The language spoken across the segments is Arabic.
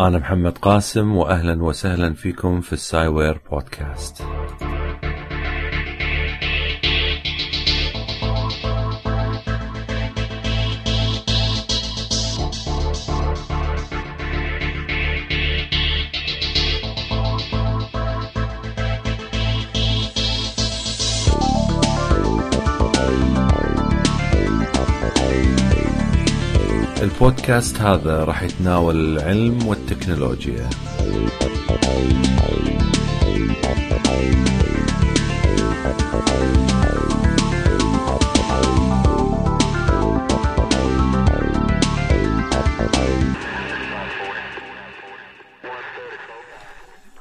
أنا محمد قاسم وأهلا وسهلا فيكم في السايوير بودكاست. البودكاست هذا راح يتناول العلم والتكنولوجيا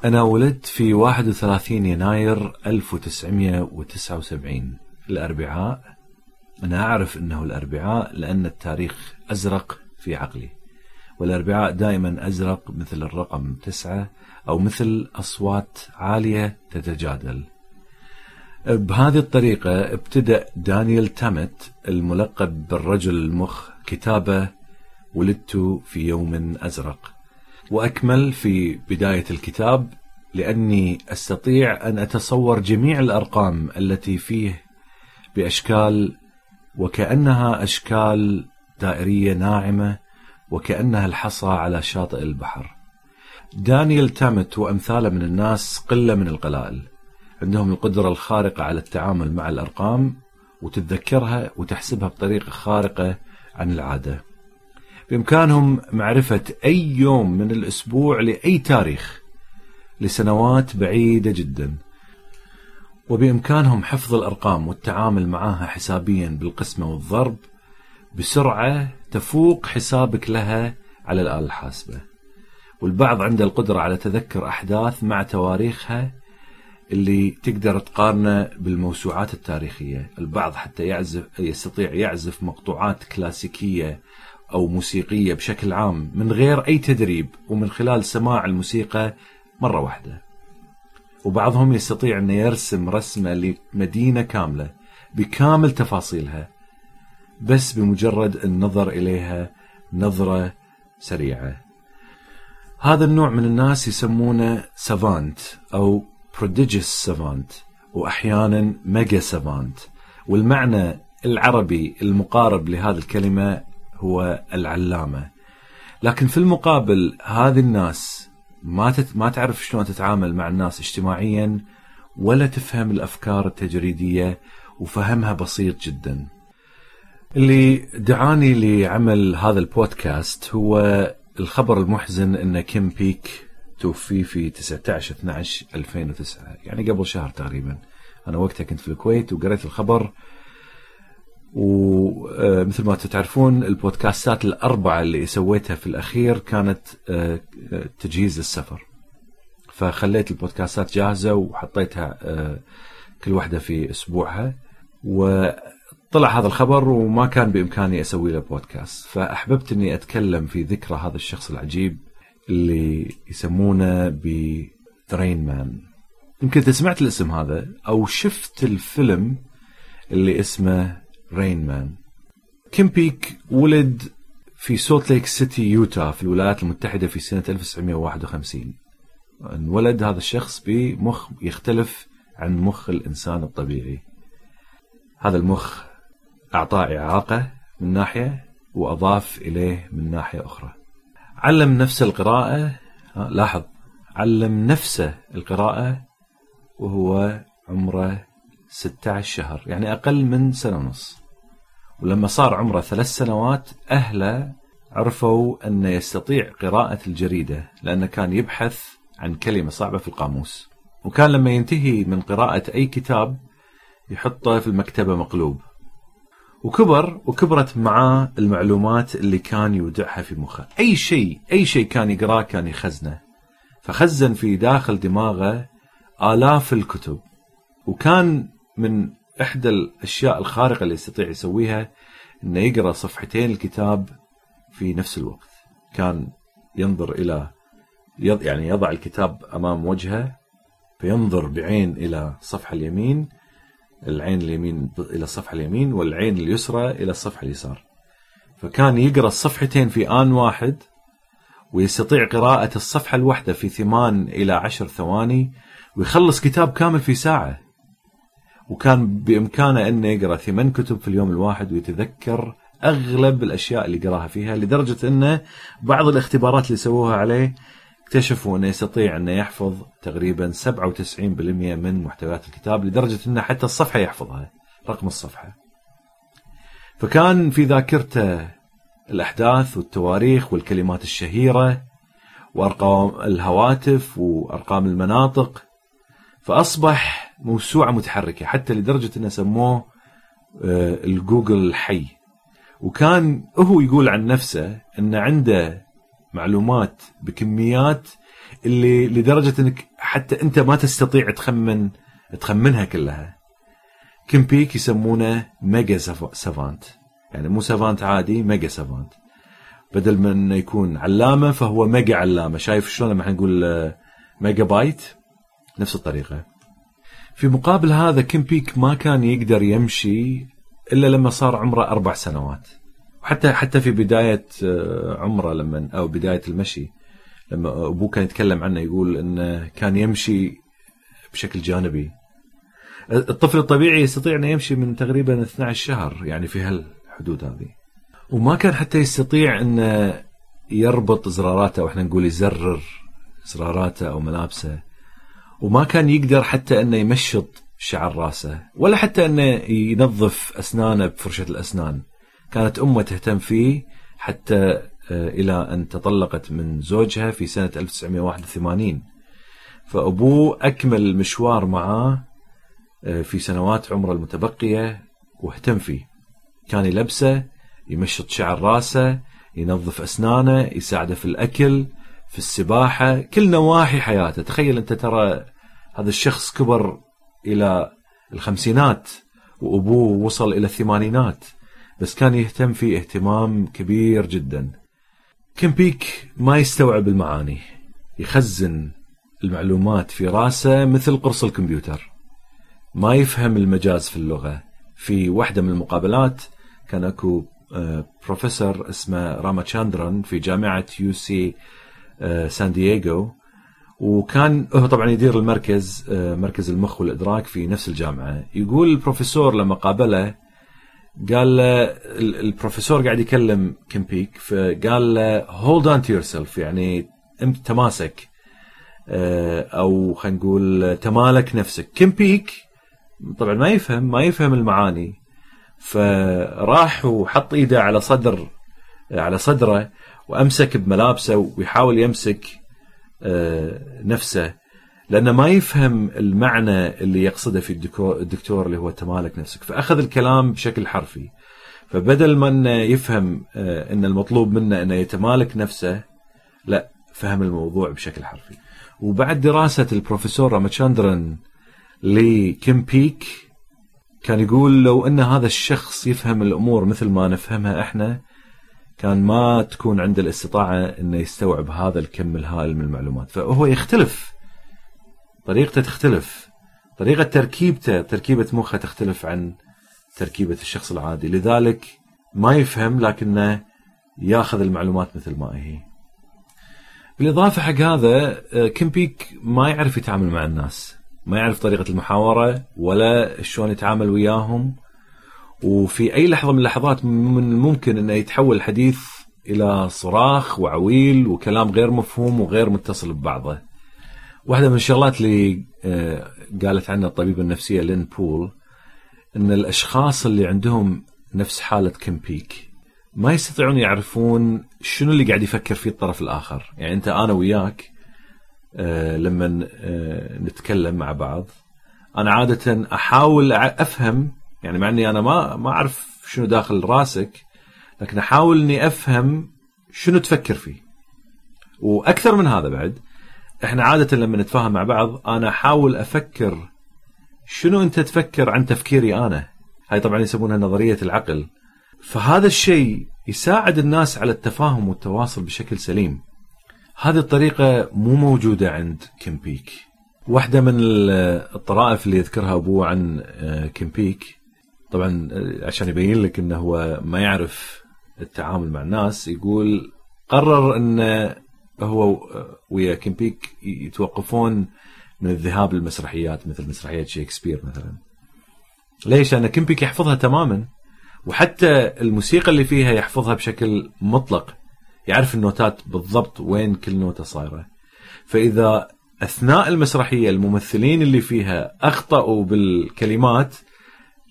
أنا ولدت في 31 يناير 1979 الأربعاء أنا أعرف أنه الأربعاء لأن التاريخ أزرق في عقلي. والأربعاء دائما أزرق مثل الرقم تسعة أو مثل أصوات عالية تتجادل. بهذه الطريقة ابتدأ دانيال تامت الملقب بالرجل المخ كتابة ولدت في يوم أزرق. وأكمل في بداية الكتاب لأني أستطيع أن أتصور جميع الأرقام التي فيه بأشكال وكأنها أشكال دائرية ناعمة وكأنها الحصى على شاطئ البحر. دانيال تامت وأمثاله من الناس قلة من القلائل. عندهم القدرة الخارقة على التعامل مع الأرقام وتتذكرها وتحسبها بطريقة خارقة عن العادة. بإمكانهم معرفة أي يوم من الأسبوع لأي تاريخ لسنوات بعيدة جدا. وبإمكانهم حفظ الأرقام والتعامل معها حسابيا بالقسمة والضرب بسرعة تفوق حسابك لها على الآلة الحاسبة. والبعض عنده القدرة على تذكر أحداث مع تواريخها اللي تقدر تقارنه بالموسوعات التاريخية. البعض حتى يعزف يستطيع يعزف مقطوعات كلاسيكية أو موسيقية بشكل عام من غير أي تدريب ومن خلال سماع الموسيقى مرة واحدة. وبعضهم يستطيع أن يرسم رسمة لمدينة كاملة بكامل تفاصيلها. بس بمجرد النظر إليها نظرة سريعة. هذا النوع من الناس يسمونه سافانت أو prodigious savant وأحيانا ميجا سافانت والمعنى العربي المقارب لهذه الكلمة هو العلامة. لكن في المقابل هذه الناس ما تت... ما تعرف شلون تتعامل مع الناس اجتماعيا ولا تفهم الأفكار التجريدية وفهمها بسيط جدا. اللي دعاني لعمل هذا البودكاست هو الخبر المحزن إن كيم بيك توفي في 19 12 2009 يعني قبل شهر تقريبا. أنا وقتها كنت في الكويت وقريت الخبر. ومثل ما تعرفون البودكاستات الأربعة اللي سويتها في الأخير كانت آه، تجهيز للسفر. فخليت البودكاستات جاهزة وحطيتها آه، كل واحدة في أسبوعها. وطلع هذا الخبر وما كان بإمكاني أسوي له بودكاست فأحببت أني أتكلم في ذكرى هذا الشخص العجيب اللي يسمونه بترين مان يمكن انت سمعت الاسم هذا أو شفت الفيلم اللي اسمه Rain Man كيم بيك ولد في سولت ليك سيتي يوتا في الولايات المتحدة في سنة 1951 انولد هذا الشخص بمخ يختلف عن مخ الإنسان الطبيعي. هذا المخ أعطاه إعاقة من ناحية وأضاف إليه من ناحية أخرى. علم نفسه القراءة لاحظ علم نفسه القراءة وهو عمره 16 شهر يعني أقل من سنة ونص. ولما صار عمره ثلاث سنوات أهله عرفوا أنه يستطيع قراءة الجريدة لأنه كان يبحث عن كلمة صعبة في القاموس. وكان لما ينتهي من قراءة أي كتاب يحطه في المكتبة مقلوب. وكبر وكبرت معاه المعلومات اللي كان يودعها في مخه. أي شيء أي شيء كان يقرأه كان يخزنه. فخزن في داخل دماغه آلاف الكتب. وكان من إحدى الأشياء الخارقة اللي يستطيع يسويها أنه يقرأ صفحتين الكتاب في نفس الوقت. كان ينظر إلى يعني يضع الكتاب أمام وجهه فينظر بعين إلى الصفحة اليمين العين اليمين إلى الصفحة اليمين والعين اليسرى إلى الصفحة اليسار. فكان يقرأ الصفحتين في آن واحد ويستطيع قراءة الصفحة الواحدة في ثمان إلى عشر ثواني ويخلص كتاب كامل في ساعة. وكان بإمكانه أنه يقرأ ثمان كتب في اليوم الواحد ويتذكر أغلب الأشياء اللي قرأها فيها لدرجة أنه بعض الاختبارات اللي سووها عليه اكتشفوا أنه يستطيع أنه يحفظ تقريبا 97% من محتويات الكتاب لدرجة أنه حتى الصفحة يحفظها رقم الصفحة. فكان في ذاكرته الأحداث والتواريخ والكلمات الشهيرة وأرقام الهواتف وأرقام المناطق فأصبح موسوعة متحركة حتى لدرجة أنه سموه آه، الجوجل الحي وكان هو يقول عن نفسه أن عنده معلومات بكميات اللي لدرجة أنك حتى أنت ما تستطيع تخمن تخمنها كلها. كيم بيك يسمونه mega savant. يعني مو savant عادي mega savant. بدل من يكون علامة فهو mega علامة. شايف شلون لما نقول آه، ميجا بايت نفس الطريقة. في مقابل هذا كيم بيك ما كان يقدر يمشي إلا لما صار عمره أربع سنوات. وحتى حتى في بداية آه، عمره لما أو بداية المشي لما أبوه كان يتكلم عنه يقول إنه كان يمشي بشكل جانبي. الطفل الطبيعي يستطيع انه يمشي من تقريبا 12 شهر يعني في هالحدود هذه. وما كان حتى يستطيع انه يربط زراراته أو إحنا نقول يزرر زراراته أو ملابسه. وما كان يقدر حتى انه يمشط شعر راسه ولا حتى انه ينظف أسنانه بفرشة الأسنان. كانت أمة تهتم فيه حتى آه، إلى أن تطلقت من زوجها في سنة 1981 فأبوه أكمل المشوار معاه في سنوات عمره المتبقية واهتم فيه. كان يلبسه يمشط شعر راسه ينظف أسنانه يساعده في الأكل في السباحة كل نواحي حياته. تخيل أنت ترى هذا الشخص كبر إلى الخمسينات وأبوه وصل إلى الثمانينات. بس كان يهتم فيه اهتمام كبير جدا. كيم بيك ما يستوعب المعاني يخزن المعلومات في راسه مثل قرص الكمبيوتر. ما يفهم المجاز في اللغة. في واحدة من المقابلات كان أكو آه، بروفيسور اسمه راما تشاندران في جامعة UC آه، سان دييغو. وكان هو طبعا يدير المركز آه، مركز المخ والإدراك في نفس الجامعة. يقول البروفيسور لما قابله قال له البروفيسور قاعد يكلم كيم بيك فقال له hold on to yourself يعني انت تماسك أو خلينا نقول تمالك نفسك. كيم بيك طبعا ما يفهم ما يفهم المعاني فراح وحط إيده على صدر على صدره وأمسك بملابسه ويحاول يمسك آه، نفسه. لأنه ما يفهم المعنى اللي يقصده في الدكتور اللي هو تمالك نفسك. فأخذ الكلام بشكل حرفي. فبدل ما إنه يفهم آه، إن المطلوب منه إنه يتمالك نفسه لا فهم الموضوع بشكل حرفي. وبعد دراسة البروفيسور رامتشاندرن لكيم بيك كان يقول لو إن هذا الشخص يفهم الأمور مثل ما نفهمها إحنا كان ما تكون عنده الاستطاعة إنه يستوعب هذا الكم الهائل من المعلومات. فهو يختلف طريقته تختلف. طريقة تركيبته تركيبة مخه تختلف عن تركيبة الشخص العادي. لذلك ما يفهم لكنه ياخذ المعلومات مثل ما هي. بالإضافة حق هذا كيم بيك ما يعرف يتعامل مع الناس. ما يعرف طريقة المحاورة ولا شلون يتعامل وياهم. وفي أي لحظة من اللحظات من الممكن أنه يتحول الحديث إلى صراخ وعويل وكلام غير مفهوم وغير متصل ببعضه. واحدة من الشغلات اللي آه، قالت عنها الطبيبة النفسية لين بول أن الأشخاص اللي عندهم نفس حالة كيم بيك ما يستطيعون يعرفون شنو اللي قاعد يفكر فيه الطرف الآخر. يعني أنت أنا وياك آه، لما آه، نتكلم مع بعض أنا عادة أحاول أفهم يعني مع إني أنا ما ما أعرف شنو داخل راسك لكن أحاول إني أفهم شنو تفكر فيه. وأكثر من هذا بعد إحنا عادة لما نتفاهم مع بعض أنا أحاول أفكر شنو أنت تفكر عن تفكيري أنا؟ هاي طبعا يسمونها نظرية العقل. فهذا الشيء يساعد الناس على التفاهم والتواصل بشكل سليم. هذه الطريقة مو موجودة عند كيم بيك واحدة من الطرائف اللي يذكرها أبوه عن آه، كيم بيك طبعا آه، عشان يبين لك إنه هو ما يعرف التعامل مع الناس يقول قرر انه هو ويا كيم بيك يتوقفون من الذهاب للمسرحيات مثل مسرحية شكسبير مثلا. ليش؟ لأن كيم بيك يحفظها تماما وحتى الموسيقى اللي فيها يحفظها بشكل مطلق يعرف النوتات بالضبط وين كل نوتة صايرة. فإذا أثناء المسرحية الممثلين اللي فيها أخطأوا بالكلمات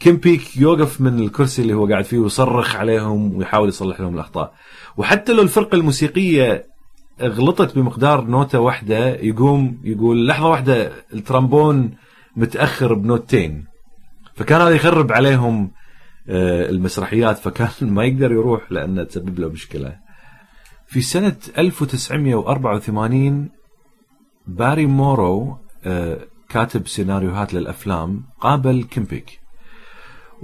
كيم بيك يوقف من الكرسي اللي هو قاعد فيه ويصرخ عليهم ويحاول يصلح لهم الأخطاء. وحتى لو الفرقة الموسيقية غلطت بمقدار نوتة واحدة يقوم يقول لحظة واحدة ال trombone متأخر بنوتين فكان هذا يخرب عليهم آه، المسرحيات فكان ما يقدر يروح لأنه تسبب له مشكلة. في سنة 1984 باري مورو آه، كاتب سيناريوهات للأفلام قابل كيمبيك.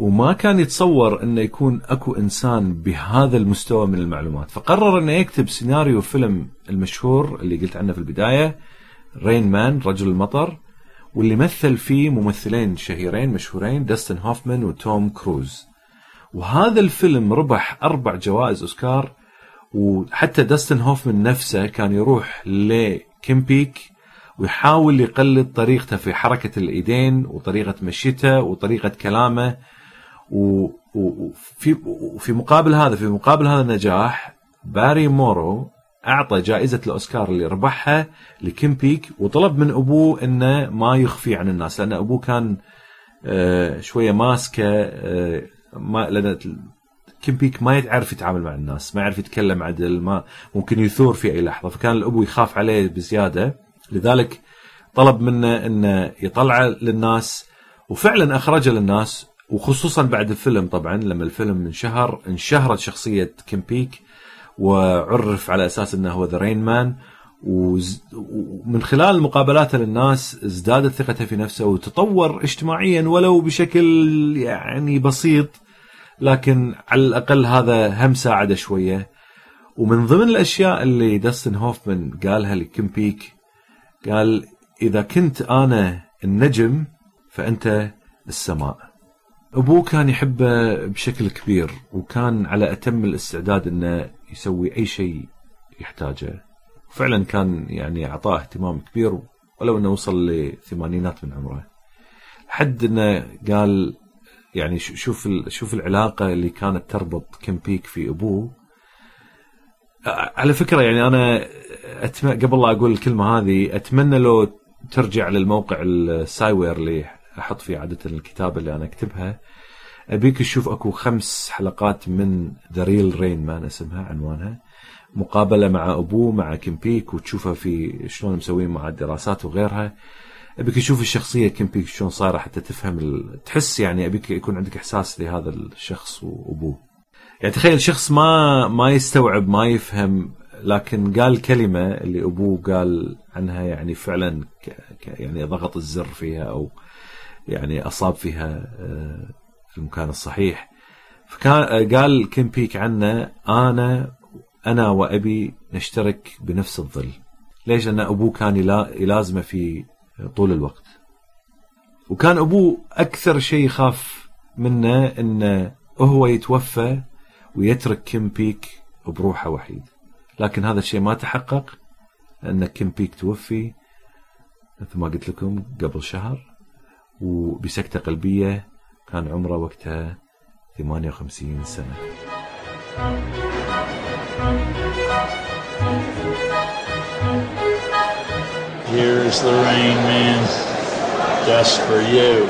وما كان يتصور أنه يكون أكو إنسان بهذا المستوى من المعلومات. فقرر أنه يكتب سيناريو فيلم المشهور اللي قلت عنه في البداية Rain Man رجل المطر واللي مثل فيه ممثلين شهيرين مشهورين داستن هوفمان وتوم كروز وهذا الفيلم ربح أربع جوائز أوسكار وحتى داستن هوفمان نفسه كان يروح لكيم بيك ويحاول يقلد طريقته في حركة الإيدين وطريقة مشيته وطريقة كلامه. وفي وفي مقابل هذا في مقابل هذا النجاح باري مورو أعطى جائزة الأوسكار اللي ربحها لكيم بيك وطلب من أبوه إنه ما يخفي عن الناس لأن أبوه كان آه، شوية ماسكة آه، ما لأن كيم بيك ما يعرف يتعامل مع الناس ما يعرف يتكلم عدل ما ممكن يثور في أي لحظة فكان الأبو يخاف عليه بزيادة. لذلك طلب منه إنه يطلعه للناس وفعلا اخرجه للناس وخصوصا بعد الفيلم طبعا لما الفيلم انشهر انشهرت شخصية كيم بيك وعرف على أساس إنه هو ذا رين مان ومن خلال مقابلاته للناس ازدادت ثقته في نفسه وتطور اجتماعيا ولو بشكل يعني بسيط لكن على الأقل هذا هم ساعده شوية. ومن ضمن الأشياء اللي داستن هوفمان قالها لكيم بيك قال إذا كنت أنا النجم فأنت السماء. أبوه كان يحبه بشكل كبير وكان على أتم الاستعداد إنه يسوي أي شيء يحتاجه. فعلا كان يعني أعطاه اهتمام كبير ولو إنه وصل لثمانينات من عمره. حد إنه قال يعني شوف شوف العلاقة اللي كانت تربط كيم بيك في أبوه. على فكرة يعني أنا أتم... قبل لا أقول الكلمة هذه أتمنى لو ترجع للموقع السايوير اللي أحط فيه عادة الكتاب اللي أنا أكتبها. أبيك تشوف أكو خمس حلقات من The Real Rain Man اسمها عنوانها. مقابلة مع ابوه مع كيم بيك وتشوفها في شلون مسوين مع الدراسات وغيرها. أبيك تشوف الشخصية كيم بيك شلون صايرة حتى تفهم ال... تحس يعني أبيك يكون عندك إحساس لهذا الشخص وأبوه. يعني تخيل شخص ما ما يستوعب ما يفهم لكن قال كلمة اللي أبوه قال عنها يعني فعلا ك... يعني ضغط الزر فيها أو يعني أصاب فيها آه، في المكان الصحيح. فكان قال كيم بيك عنه أنا أنا وأبي نشترك بنفس الظل. ليش؟ لأن أبوه كان يلازمه في طول الوقت. وكان أبوه أكثر شيء يخاف منه انه هو يتوفى ويترك كيم بيك بروحه وحيد. لكن هذا الشيء ما تحقق لأن كيم بيك توفي مثل ما قلت لكم قبل شهر. وبسكتة قلبية كان عمره وقتها 58 سنة Here's the rain man, just for you.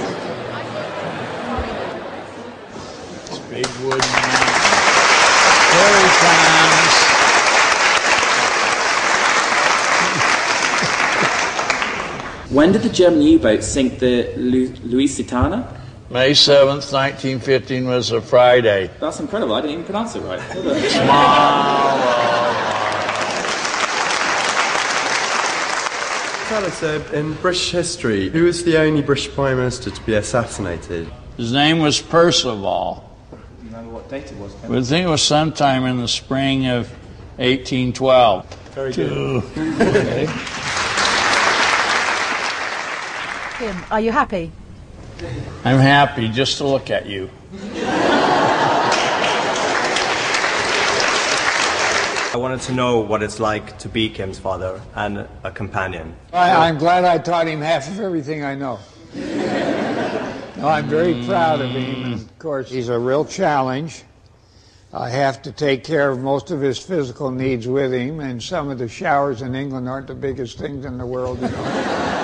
It's big wooden mountain. Here he When did the German U-boat sink the Lu- Lusitania? May 7th, 1915 was a Friday. That's incredible. I didn't even pronounce it right. Tell us, uh, in British history, who was the only British Prime Minister to be assassinated? His name was Percival. Remember what date it was? I think it was sometime in the spring of 1812. Very good. Okay. Kim, are you happy? I'm happy just to look at you. I wanted to know what it's like to be Kim's father and a companion. I, I'm glad I taught him half of everything I know. No, I'm very proud of him. And of course, he's a real challenge. I have to take care of most of his physical needs with him, and some of the showers in England aren't the biggest things in the world, you know.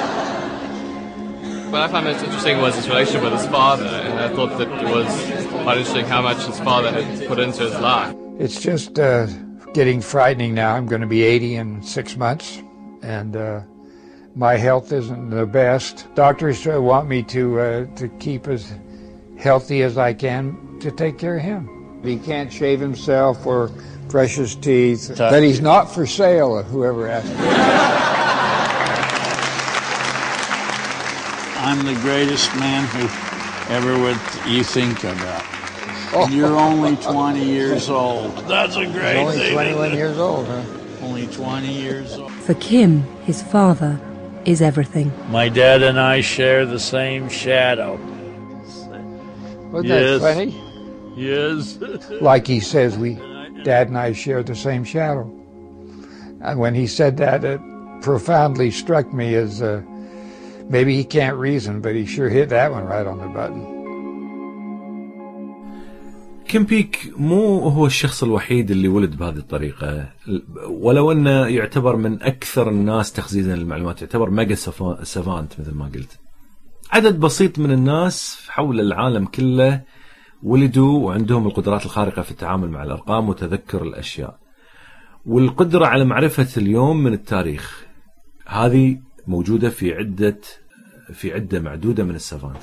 What I found most interesting was his relationship with his father, and I thought that it was quite interesting how much his father had put into his life. It's just uh, getting frightening now. I'm going to be 80 in six months, and uh, my health isn't the best. Doctors uh, want me to uh, to keep as healthy as I can to take care of him. He can't shave himself or brush his teeth. That he's not for sale. Whoever asked. I'm the greatest man who ever would you think about. And you're only 20 years old. That's a great He's only thing. 21 years old, huh? Only 20 years old. For Kim, his father is everything. My dad and I share the same shadow. Wasn't Yes. that funny? Yes. Like he says, we, Dad and I share the same shadow. And when he said that, it profoundly struck me as uh, maybe he can't reason, but he sure hit that one right on the button. كيم بيك مو هو الشخص الوحيد اللي ولد بهذه الطريقة؟ ولو أنه يعتبر من أكثر الناس تخزينا للمعلومات يعتبر mega sava- savant مثل ما قلت. عدد بسيط من الناس حول العالم كله ولدوا وعندهم القدرات الخارقة في التعامل مع الأرقام وتذكر الأشياء. والقدرة على معرفة اليوم من التاريخ. هذه موجودة في عدة في عدة معدودة من السافانت.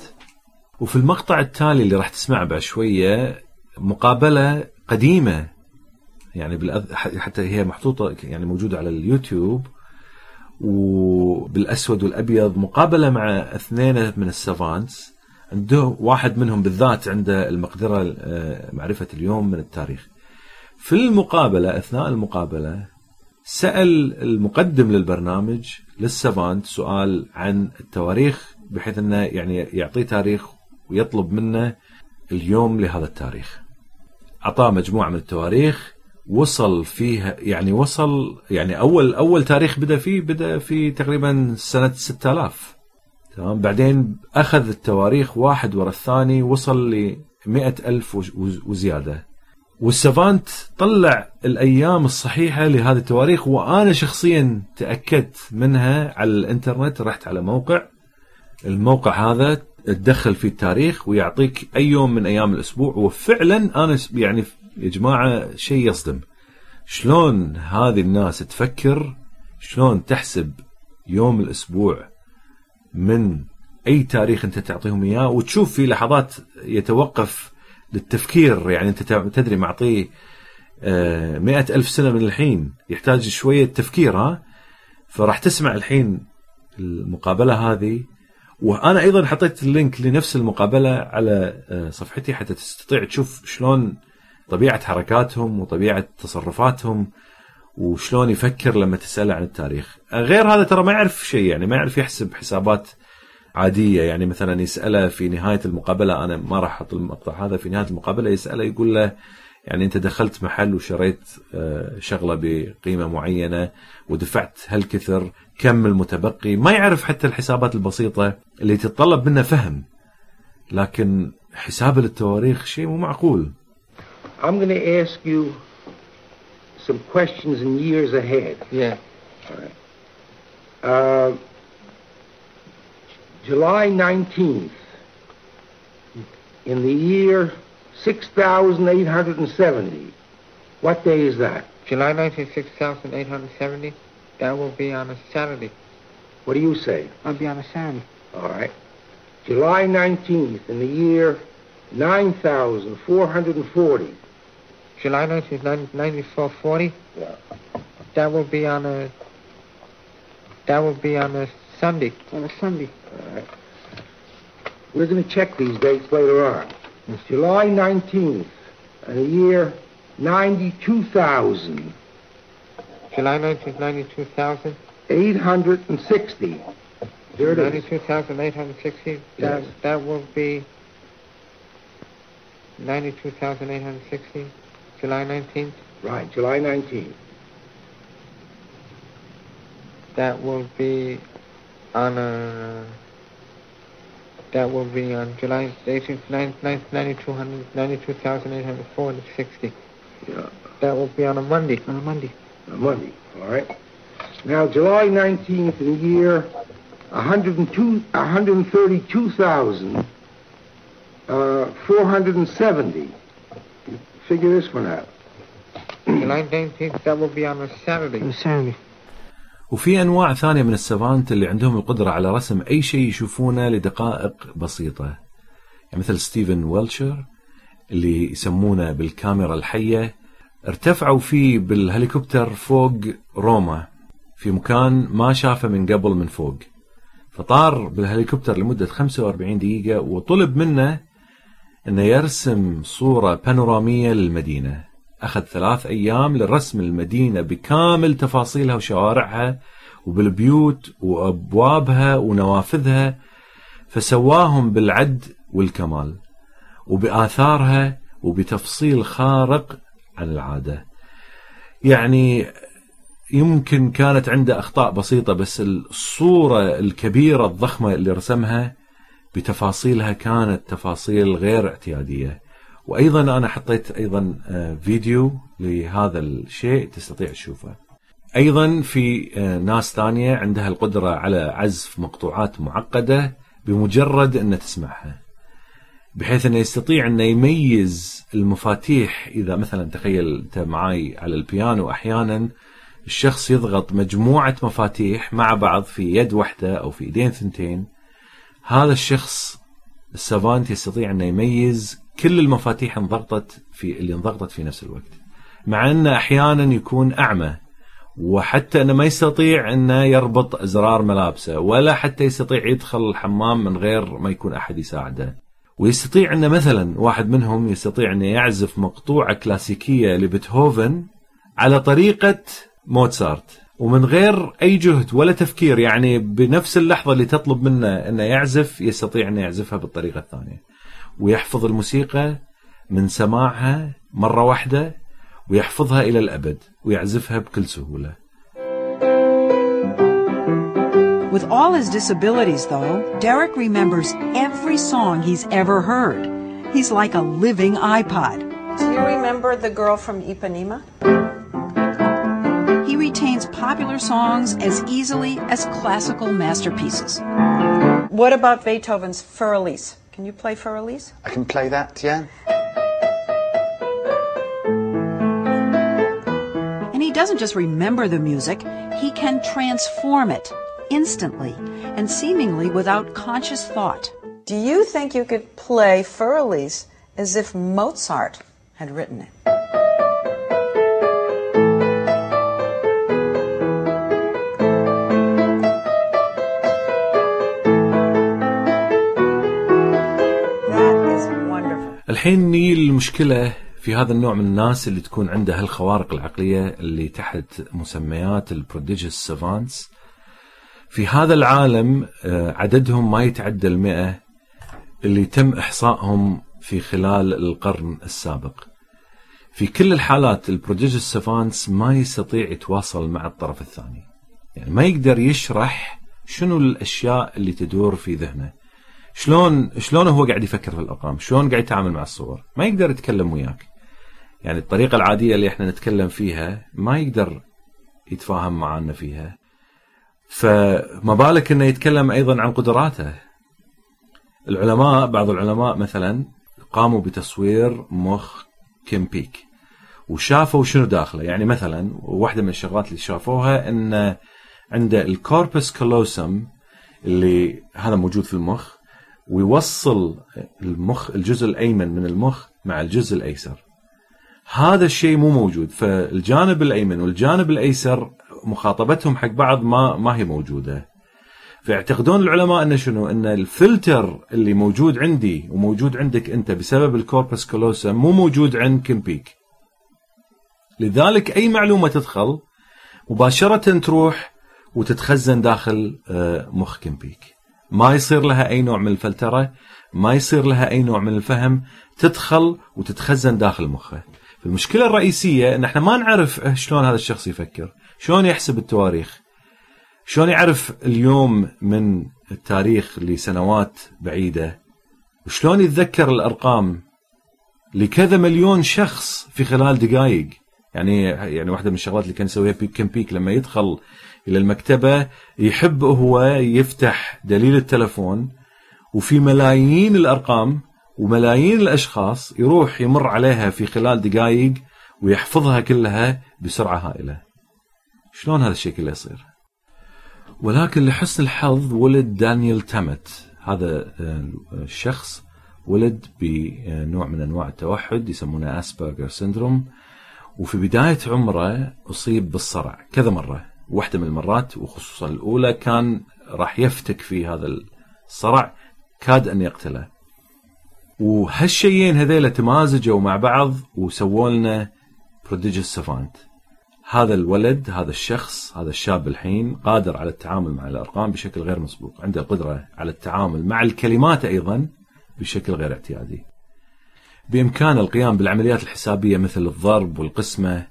وفي المقطع التالي اللي راح تسمعه بعد شوية مقابلة قديمة. يعني. حتى هي محطوطة يعني موجودة على اليوتيوب. وبالأسود والأبيض مقابلة مع اثنين من السافانتس. عنده واحد منهم بالذات عنده المقدرة آه، معرفة اليوم من التاريخ. في المقابلة أثناء المقابلة سأل المقدم للبرنامج للسافانت سؤال عن التواريخ بحيث إنه يعني يعطيه تاريخ ويطلب منه اليوم لهذا التاريخ. أعطاه مجموعة من التواريخ وصل فيها يعني وصل يعني أول أول تاريخ بدأ فيه بدأ في تقريبا سنة 6000 تمام؟ بعدين أخذ التواريخ واحد ورا الثاني وصل ل ألف وز- وز- وزيادة. والسافانت طلع الأيام الصحيحة لهذه التواريخ وأنا شخصيا تأكدت منها على الإنترنت رحت على موقع. الموقع هذا تدخل فيه التاريخ ويعطيك أي يوم من أيام الأسبوع وفعلا أنا يعني يا جماعة شيء يصدم. شلون هذه الناس تفكر؟ شلون تحسب يوم الأسبوع من أي تاريخ أنت تعطيهم إياه؟ وتشوف في لحظات يتوقف للتفكير. يعني أنت تدري معطيه آه، مئة ألف سنة من الحين يحتاج شوية تفكير ها؟ فراح تسمع الحين المقابلة هذه. وأنا أيضا حطيت اللينك لنفس المقابلة على آه، صفحتي حتى تستطيع تشوف شلون طبيعة حركاتهم وطبيعة تصرفاتهم وشلون يفكر لما تسأله عن التاريخ. غير هذا ترى ما يعرف شيء يعني ما يعرف يحسب حسابات عادية يعني مثلا يسأله في نهاية المقابلة أنا ما راح أحط المقطع هذا في نهاية المقابلة يسأله يقول له يعني أنت دخلت محل وشريت آه، شغلة بقيمة معينة ودفعت هالكثر كم المتبقي ما يعرف حتى الحسابات البسيطة اللي تتطلب منه فهم لكن حساب للتواريخ شيء مو معقول I'm going to ask you some questions in years ahead. Yeah. Uh, July 19th, in the year 6870, what day is that? July 19, 6870. That will be on a Saturday. What do you say? I'll be on a Saturday. All right. July 19th, in the year 9440. July 19, 9440. Yeah. That will be on a. That will be on a Sunday. On a Sunday. All right. We're going to check these dates later on. It's July 19th, in the year 92,000. July 19, 92,000. 860. Here it is. 92,860. That, Yes. that will be 92,860. July 19th. Right, July 19th. That will be on a. That will be on July 18th, 9200 92,840.60. Yeah. That will be on a Monday. On a Monday. A Monday, all right. Now, July 19th in the year, 102, 132,000, uh, 470. Figure this one out. July 19th, that will be on a Saturday. On Saturday. وفي أنواع ثانية من السافانت اللي عندهم القدرة على رسم أي شيء يشوفونه لدقائق بسيطة. يعني مثل ستيفن ويلشر اللي يسمونه بالكاميرا الحية. ارتفعوا فيه بالهليكوبتر فوق روما في مكان ما شافه من قبل من فوق. فطار بالهليكوبتر لمدة 45 دقيقة وطلب منه أنه يرسم صورة بانورامية للمدينة. أخذ ثلاث أيام لرسم المدينة بكامل تفاصيلها وشوارعها وبالبيوت وأبوابها ونوافذها فسواهم بالعد والكمال وبآثارها وبتفصيل خارق عن العادة. يعني يمكن كانت عنده أخطاء بسيطة بس الصورة الكبيرة الضخمة اللي رسمها بتفاصيلها كانت تفاصيل غير اعتيادية. وأيضا أنا حطيت أيضا فيديو لهذا الشيء تستطيع تشوفه. أيضا في ناس ثانية عندها القدرة على عزف مقطوعات معقدة بمجرد أن تسمعها بحيث أنه يستطيع أنه يميز المفاتيح. إذا مثلا تخيل انت معاي على البيانو أحيانا الشخص يضغط مجموعة مفاتيح مع بعض في يد واحدة أو في إيدين ثنتين. هذا الشخص السافانت يستطيع أنه يميز كل المفاتيح انضغطت في اللي انضغطت في نفس الوقت. مع انه أحيانا يكون أعمى وحتى أنه ما يستطيع أنه يربط أزرار ملابسه ولا حتى يستطيع يدخل الحمام من غير ما يكون أحد يساعده. ويستطيع أن مثلا واحد منهم يستطيع أن يعزف مقطوعة كلاسيكية لبيتهوفن على طريقة موتسارت. ومن غير أي جهد ولا تفكير يعني بنفس اللحظة اللي تطلب منه أنه يعزف يستطيع أن يعزفها بالطريقة الثانية. ويحفظ الموسيقى من سماعها مرة واحدة ويحفظها إلى الأبد ويعزفها بكل سهولة With all his disabilities, though, Derek remembers every song he's ever heard. He's like a living iPod. Do you remember the girl from Ipanema? He retains popular songs as easily as classical masterpieces. What about Beethoven's Für Elise? Can you play Für Elise? I can play that, yeah. And he doesn't just remember the music, he can transform it instantly and seemingly without conscious thought. Do you think you could play Für Elise as if Mozart had written it? الحين نيجي للمشكلة في هذا النوع من الناس اللي تكون عنده هالخوارق العقلية اللي تحت مسميات ال prodigious savants في هذا العالم آه، عددهم ما يتعدى المئة اللي تم إحصائهم في خلال القرن السابق. في كل الحالات ال prodigious savants ما يستطيع يتواصل مع الطرف الثاني. يعني ما يقدر يشرح شنو الأشياء اللي تدور في ذهنه. شلون شلون هو قاعد يفكر في الارقام شلون قاعد يتعامل مع الصور؟ ما يقدر يتكلم وياك. يعني الطريقة العادية اللي إحنا نتكلم فيها ما يقدر يتفاهم معنا فيها. فما بالك إنه يتكلم أيضا عن قدراته. العلماء بعض العلماء مثلا قاموا بتصوير مخ كيم بيك وشافوا شنو داخله. يعني مثلا واحدة من الشغلات اللي شافوها ان عنده الكوربس كولوسم اللي هذا موجود في المخ ويوصل المخ الجزء الأيمن من المخ مع الجزء الأيسر. هذا الشيء مو موجود. فالجانب الأيمن والجانب الأيسر مخاطبتهم حق بعض ما ما هي موجودة. فيعتقدون العلماء إن شنو؟ إن الفلتر اللي موجود عندي وموجود عندك أنت بسبب ال corpus callosum مو موجود عند كيمبيك. لذلك أي معلومة تدخل مباشرة تروح وتتخزن داخل آه، مخ كيمبيك. ما يصير لها أي نوع من الفلترة ما يصير لها أي نوع من الفهم تدخل وتتخزن داخل مخه. المشكلة الرئيسية إن إحنا ما نعرف شلون هذا الشخص يفكر شلون يحسب التواريخ شلون يعرف اليوم من التاريخ لسنوات بعيدة وشلون يتذكر الأرقام لكذا مليون شخص في خلال دقائق يعني يعني واحدة من الشغلات اللي كان يسويها بيك كم بيك لما يدخل إلى المكتبة يحب هو يفتح دليل التلفون وفي ملايين الأرقام وملايين الأشخاص يروح يمر عليها في خلال دقائق ويحفظها كلها بسرعة هائلة. شلون هذا الشيء كله يصير؟ ولكن لحسن الحظ ولد دانيال تامت. هذا الشخص ولد بنوع من أنواع التوحد يسمونه Asperger syndrome وفي بداية عمره أصيب بالصرع كذا مرة. واحدة من المرات وخصوصا الأولى كان راح يفتك في هذا الصرع كاد أن يقتله. وهالشيئين هذيلا تمازجوا مع بعض وسووا لنا بروديجيوس سافانت هذا الولد هذا الشخص هذا الشاب الحين قادر على التعامل مع الأرقام بشكل غير مسبوق عنده القدره على التعامل مع الكلمات أيضا بشكل غير اعتيادي. بامكانه القيام بالعمليات الحسابية مثل الضرب والقسمة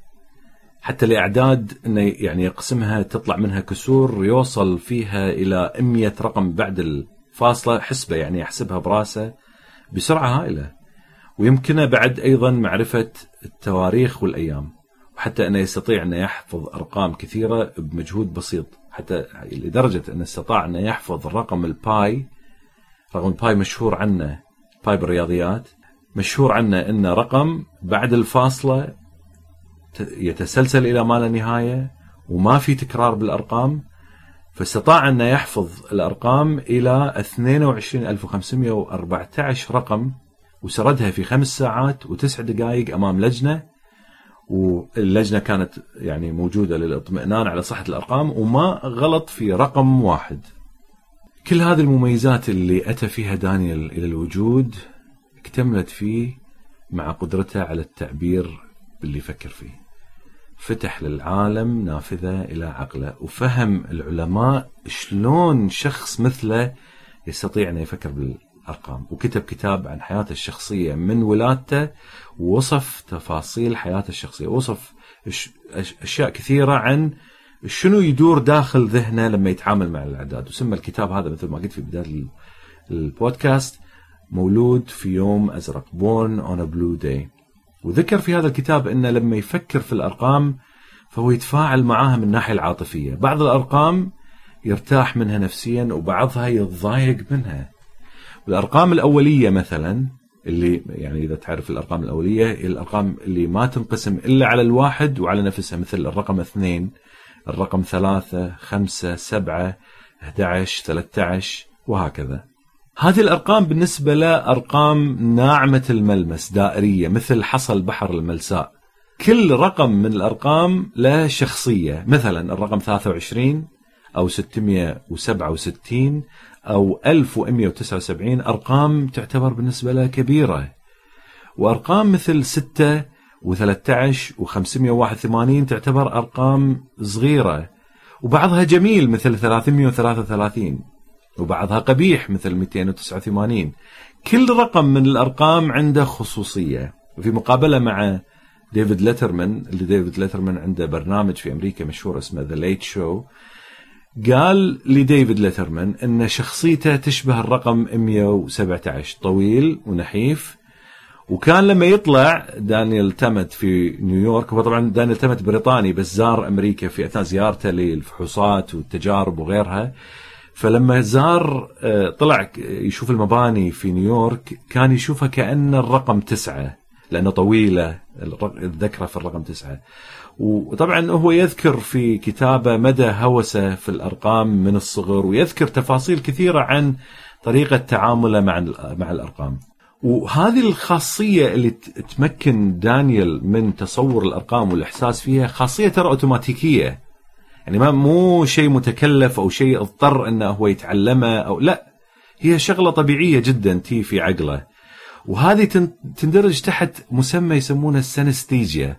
حتى الاعداد إنه يعني يقسمها تطلع منها كسور يوصل فيها إلى 100 رقم بعد الفاصلة حسبة يعني يحسبها براسه بسرعة هائلة. ويمكنه بعد أيضا معرفة التواريخ والأيام وحتى إنه يستطيع إنه يحفظ أرقام كثيرة بمجهود بسيط حتى لدرجة إنه استطاع إنه يحفظ رقم ال pi رقم ال pi مشهور عنه pi بالرياضيات مشهور عنه إنه رقم بعد الفاصلة يتسلسل إلى ما لا نهاية وما في تكرار بالأرقام فاستطاع انه يحفظ الأرقام إلى 22514 رقم وسردها في خمس ساعات وتسع دقائق أمام لجنة واللجنة كانت يعني موجودة للاطمئنان على صحة الأرقام وما غلط في رقم واحد. كل هذه المميزات اللي أتى فيها دانيال إلى الوجود اكتملت فيه مع قدرته على التعبير باللي يفكر فيه. فتح للعالم نافذة إلى عقله. وفهم العلماء شلون شخص مثله يستطيع أن يفكر بالأرقام. وكتب كتاب عن حياته الشخصية من ولادته ووصف تفاصيل حياته الشخصية. وصف أشياء كثيرة عن شنو يدور داخل ذهنه لما يتعامل مع الأعداد. وسمى الكتاب هذا مثل ما قلت في بداية البودكاست مولود في يوم أزرق Born on a Blue Day وذكر في هذا الكتاب انه لما يفكر في الأرقام فهو يتفاعل معاها من الناحية العاطفية. بعض الأرقام يرتاح منها نفسيا وبعضها يتضايق منها. الأرقام الأولية مثلا اللي يعني إذا تعرف الأرقام الأولية هي الأرقام اللي ما تنقسم إلا على الواحد وعلى نفسها مثل الرقم اثنين الرقم ثلاثة خمسة سبعة 11 13 وهكذا. هذه الأرقام بالنسبة له أرقام ناعمة الملمس دائرية مثل حصل بحر الملساء. كل رقم من الأرقام له شخصية مثلا الرقم 23 أو 667 أو 1179 أرقام تعتبر بالنسبة له كبيرة. وأرقام مثل 6 و13 و581 تعتبر أرقام صغيرة. وبعضها جميل مثل 333 وبعضها قبيح مثل 289 كل رقم من الأرقام عنده خصوصية. وفي مقابلة مع ديفيد ليترمان اللي ديفيد ليترمان عنده برنامج في أمريكا مشهور اسمه The Late Show قال لديفيد ليترمان إن شخصيته تشبه الرقم 117 طويل ونحيف. وكان لما يطلع دانيال تمت في نيويورك هو طبعا دانيال تمت بريطاني بس زار أمريكا في أثناء زيارته للفحوصات والتجارب وغيرها. فلما زار طلع يشوف المباني في نيويورك كان يشوفها كأن الرقم تسعة لأنه طويلة الذكرى في الرقم تسعة وطبعا هو يذكر في كتابه مدى هوسه في الأرقام من الصغر ويذكر تفاصيل كثيرة عن طريقة تعامله مع مع الأرقام. وهذه الخاصية اللي تمكن دانيال من تصور الأرقام والإحساس فيها خاصية ترى أوتوماتيكية. يعني ما مو شيء متكلف أو شيء اضطر إنه هو يتعلمه أو لا هي شغلة طبيعية جدا تي في عقله. وهذه تندرج تحت مسمى يسمونه السنستيجيا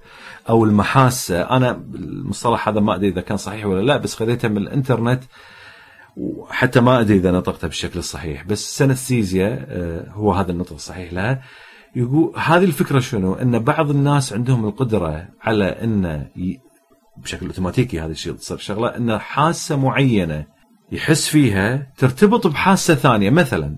أو المحاسة أنا المصطلح هذا ما أدري إذا كان صحيح ولا لا بس خذيته من الإنترنت وحتى ما أدري إذا نطقته بالشكل الصحيح بس سنستيزيا هو هذا النطق الصحيح لها يقول هذه الفكرة شنو؟ إن بعض الناس عندهم القدرة على إن بشكل أوتوماتيكي هذا الشيء تصير. شغلة إن حاسة معينة يحس فيها ترتبط بحاسة ثانية. مثلا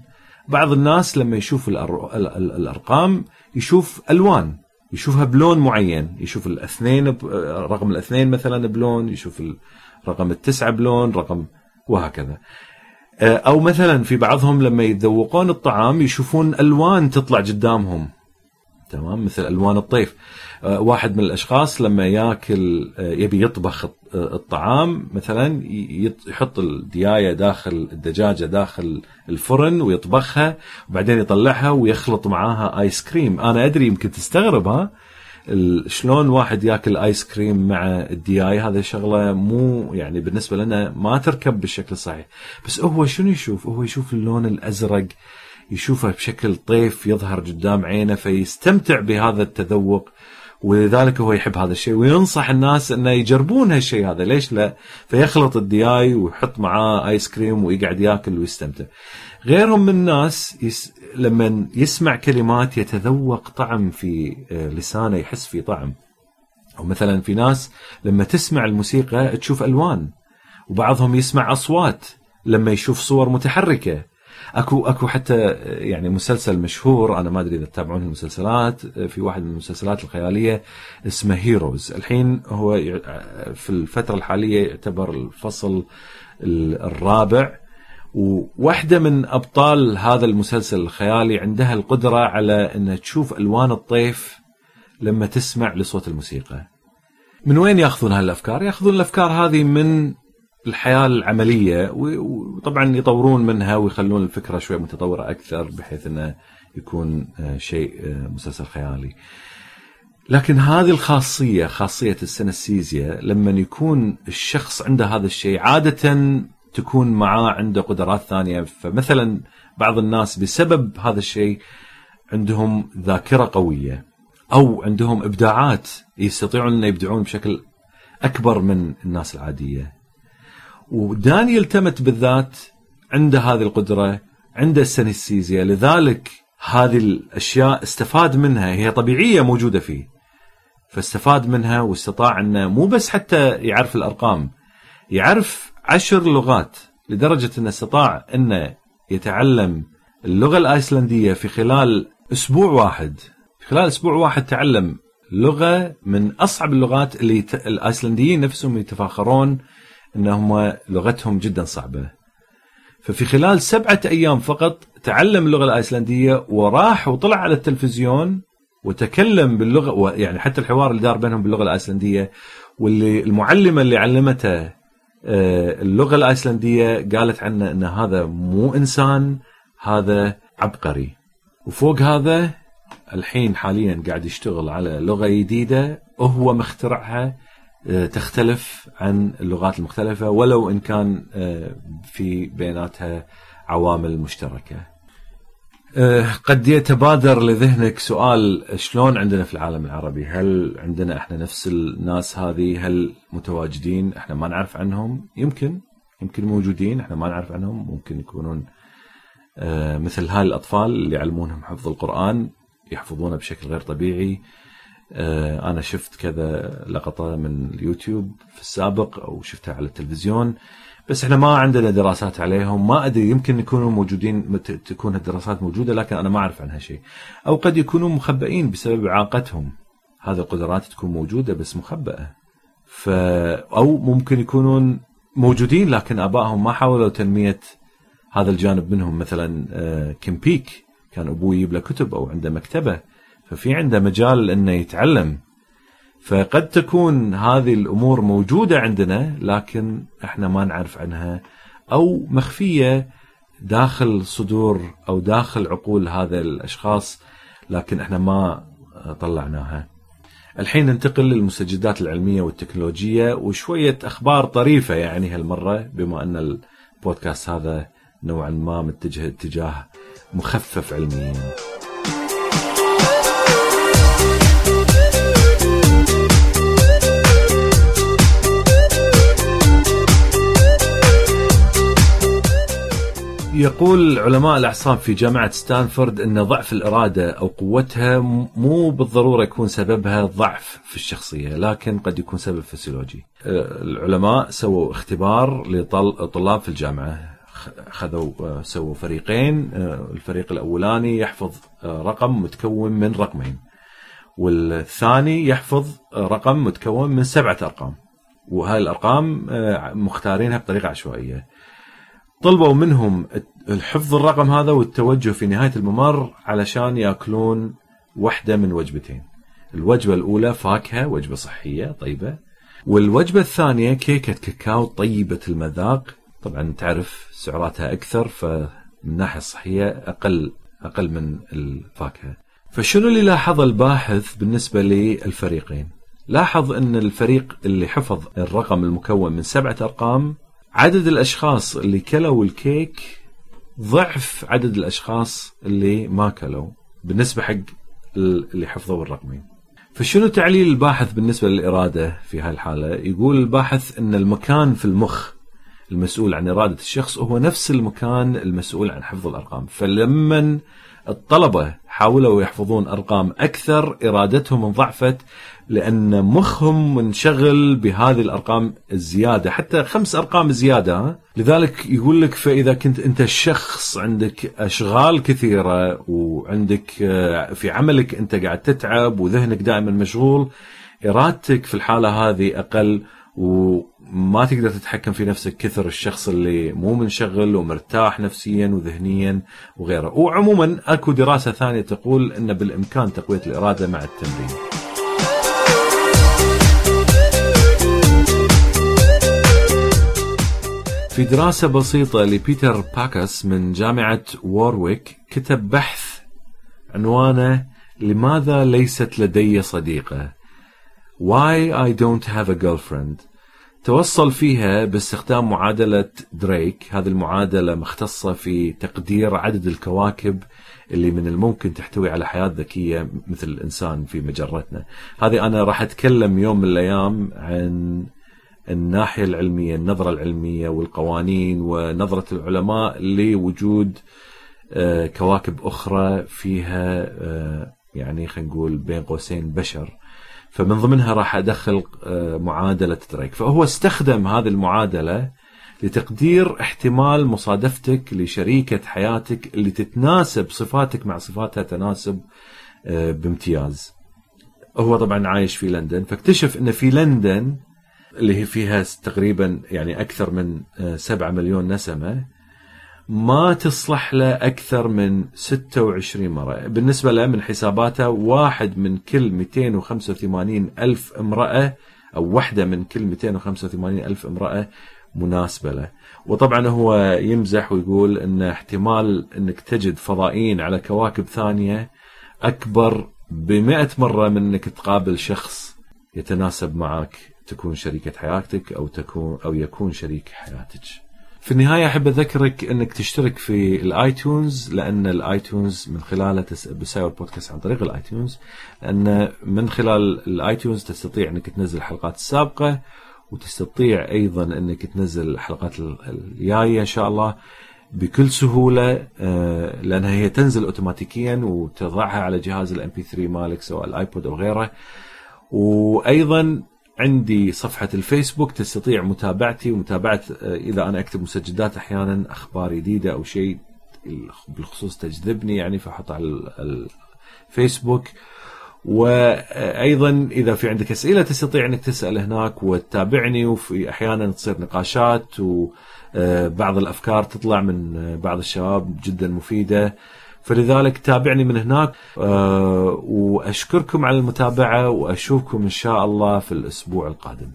بعض الناس لما يشوف الأرقام يشوف ألوان يشوفها بلون معين يشوف الاثنين. رقم الاثنين مثلا بلون يشوف رقم التسعة بلون رقم وهكذا. أو مثلا في بعضهم لما يتذوقون الطعام يشوفون ألوان تطلع قدامهم. تمام؟ مثل ألوان الطيف. آه، واحد من الأشخاص لما ياكل آه، يبي يطبخ آه، الطعام مثلا يحط الدياية داخل الدجاجة داخل الفرن ويطبخها وبعدين يطلعها ويخلط معاها آيس كريم. أنا أدري يمكن تستغرب ها؟ شلون واحد ياكل آيس كريم مع الدياي هذا شغلة مو يعني بالنسبة لنا ما تركب بالشكل الصحيح. بس هو شنو يشوف؟ هو يشوف اللون الأزرق يشوفه بشكل طيف يظهر قدام عينه فيستمتع بهذا التذوق ولذلك هو يحب هذا الشيء وينصح الناس إنه يجربون هالشيء هذا. ليش لا؟ فيخلط الدياي ويحط معاه آيس كريم ويقعد ياكل ويستمتع. غيرهم من الناس يس... لما يسمع كلمات يتذوق طعم في آه، لسانه يحس في طعم. أو مثلا في ناس لما تسمع الموسيقى تشوف ألوان وبعضهم يسمع أصوات لما يشوف صور متحركة. أكو أكو حتى يعني مسلسل مشهور أنا ما أدري إذا تتابعون المسلسلات في واحد من المسلسلات الخيالية اسمه هيروز الحين هو في الفترة الحالية يعتبر الفصل ال- الرابع. وواحدة من أبطال هذا المسلسل الخيالي عندها القدرة على إنها تشوف ألوان الطيف لما تسمع لصوت الموسيقى. من وين يأخذون هالأفكار؟ يأخذون الأفكار هذه من الحياة العملية وطبعا يطورون منها ويخلون الفكرة شوي متطورة أكثر بحيث إنه يكون آه، شيء آه، مسلسل خيالي. لكن هذه الخاصية خاصية السنستيزيا لما يكون الشخص عنده هذا الشيء عادة تكون معاه عنده قدرات ثانية فمثلا بعض الناس بسبب هذا الشيء عندهم ذاكرة قوية أو عندهم إبداعات يستطيعون ان يبدعون بشكل أكبر من الناس العادية. ودانيال تمت بالذات عنده هذه القدرة عنده السنستيزيا لذلك هذه الأشياء استفاد منها هي طبيعية موجودة فيه فاستفاد منها واستطاع أنه مو بس حتى يعرف الأرقام يعرف عشر لغات لدرجة أنه استطاع أنه يتعلم اللغة الآيسلندية في خلال أسبوع واحد في خلال أسبوع واحد تعلم لغة من أصعب اللغات اللي. الآيسلنديين نفسهم يتفاخرون انهم لغتهم جدا صعبة. ففي خلال سبعة أيام فقط تعلم اللغة الآيسلندية وراح وطلع على التلفزيون وتكلم باللغة يعني حتى الحوار اللي دار بينهم باللغة الآيسلندية واللي المعلمة اللي علمته آه، اللغة الآيسلندية قالت عنه إن هذا مو إنسان هذا عبقري. وفوق هذا الحين حاليا قاعد يشتغل على لغة جديدة وهو مخترعها تختلف عن اللغات المختلفة ولو إن كان آه، في بيناتها عوامل مشتركة. آه، قد يتبادر لذهنك سؤال شلون عندنا في العالم العربي؟ هل عندنا إحنا نفس الناس هذه؟ هل متواجدين إحنا ما نعرف عنهم؟ يمكن يمكن موجودين إحنا ما نعرف عنهم ممكن يكونون آه، مثل هاي الأطفال اللي يعلمونهم حفظ القرآن يحفظونه بشكل غير طبيعي آه، أنا شفت كذا لقطة من اليوتيوب في السابق أو شفتها على التلفزيون بس إحنا ما عندنا دراسات عليهم ما أدري يمكن يكونوا موجودين تكون الدراسات موجودة لكن أنا ما أعرف عنها شيء أو قد يكونوا مخبئين بسبب إعاقتهم. هذه القدرات تكون موجودة بس مخبأه ف أو ممكن يكونون موجودين لكن آبائهم ما حاولوا تنمية هذا الجانب منهم. مثلا آه، كيم بيك كان أبوه يجيب له كتب أو عنده مكتبة. ففي عنده مجال إنه يتعلم فقد تكون هذه الأمور موجودة عندنا لكن إحنا ما نعرف عنها أو مخفية داخل صدور أو داخل عقول هذا الأشخاص لكن إحنا ما طلعناها. الحين ننتقل للمستجدات العلمية والتكنولوجية وشوية أخبار طريفة يعني هالمرة بما أن البودكاست هذا نوعا ما متجه اتجاه مخفف علميا. يقول علماء الأعصاب في جامعة ستانفورد أن ضعف الإرادة أو قوتها مو بالضرورة يكون سببها ضعف في الشخصية لكن قد يكون سبب فسيولوجي. العلماء سووا اختبار لطلاب في الجامعة خذوا سووا فريقين الفريق الأولاني يحفظ رقم متكون من رقمين والثاني يحفظ رقم متكون من سبعة أرقام وهاي الأرقام مختارينها بطريقة عشوائية. طلبوا منهم الحفظ الرقم هذا والتوجه في نهاية الممر علشان يأكلون واحدة من وجبتين. الوجبة الأولى فاكهة وجبة صحية طيبة. والوجبة الثانية كيكة كاكاو طيبة المذاق. طبعا تعرف سعراتها أكثر فمن الناحية الصحية أقل أقل من الفاكهة. فشنو اللي لاحظ الباحث بالنسبة للفريقين؟ لاحظ أن الفريق اللي حفظ الرقم المكون من سبعة أرقام عدد الأشخاص اللي كلوا الكيك ضعف عدد الأشخاص اللي ما كلوا بالنسبة حق اللي حفظوا الرقمين. فشنو تعليل الباحث بالنسبة للإرادة في هاي الحاله؟ يقول الباحث إن المكان في المخ المسؤول عن إرادة الشخص هو نفس المكان المسؤول عن حفظ الأرقام، فلما الطلبة حاولوا يحفظون أرقام أكثر إرادتهم انضعفت لأن مخهم منشغل بهذه الأرقام الزيادة حتى خمس أرقام زيادة. لذلك يقول لك فإذا كنت أنت شخص عندك أشغال كثيرة وعندك آه، في عملك أنت قاعد تتعب وذهنك دائما مشغول إرادتك في الحالة هذه أقل وما تقدر تتحكم في نفسك كثر الشخص اللي مو منشغل ومرتاح نفسيا وذهنيا وغيره. وعموما أكو دراسة ثانية تقول إن بالإمكان تقوية الإرادة مع التمرين. في دراسة بسيطة لبيتر باكس من جامعة وورويك كتب بحث عنوانه لماذا ليست لدي صديقة؟ Why I don't have a girlfriend. توصل فيها باستخدام معادلة دريك. هذه المعادلة مختصة في تقدير عدد الكواكب اللي من الممكن تحتوي على حياة ذكية مثل الإنسان في مجرتنا. هذه أنا راح أتكلم يوم من الأيام عن الناحية العلمية النظرة العلمية والقوانين ونظرة العلماء لوجود آه، كواكب أخرى فيها آه، يعني خلينا نقول بين قوسين بشر. فمن ضمنها راح أدخل آه، معادلة دريك فهو استخدم هذه المعادلة لتقدير احتمال مصادفتك لشريكة حياتك اللي تتناسب صفاتك مع صفاتها تناسب بامتياز. هو طبعا عايش في لندن فاكتشف إن في لندن اللي هي فيها تقريبا يعني أكثر من 7 آه، مليون نسمة ما تصلح له أكثر من 26 مرة. بالنسبة له من حساباته واحد من كل 285 ألف امرأة أو واحدة من كل 285 ألف امرأة مناسبة له. وطبعا هو يمزح ويقول أن احتمال أنك تجد فضائيين على كواكب ثانية أكبر بمئة مرة من أنك تقابل شخص يتناسب معك. تكون شريكة حياتك أو تكون أو يكون شريك حياتك. في النهاية أحب أذكرك أنك تشترك في ال iTunes لأن ال iTunes من خلاله بساوي البودكاست عن طريق ال iTunes لأن من خلال ال iTunes تستطيع أنك تنزل الحلقات السابقة وتستطيع أيضا أنك تنزل الحلقات الجاية إن شاء الله بكل سهولة آه، لأنها هي تنزل أوتوماتيكيا وتضعها على جهاز ال MP3 مالك سواء ال iPod أو غيره وأيضا عندي صفحة الفيسبوك تستطيع متابعتي ومتابعة آه، إذا أنا أكتب مسجدات أحيانا أخبار جديدة أو شيء بالخصوص تجذبني يعني فأحط على الفيسبوك. وأيضا إذا في عندك أسئلة تستطيع أنك تسأل هناك وتتابعني وفي أحيانا تصير نقاشات وبعض آه، الأفكار تطلع من آه، بعض الشباب جدا مفيدة. فلذلك تابعني من هناك. آه، وأشكركم على المتابعة وأشوفكم إن شاء الله في الأسبوع القادم.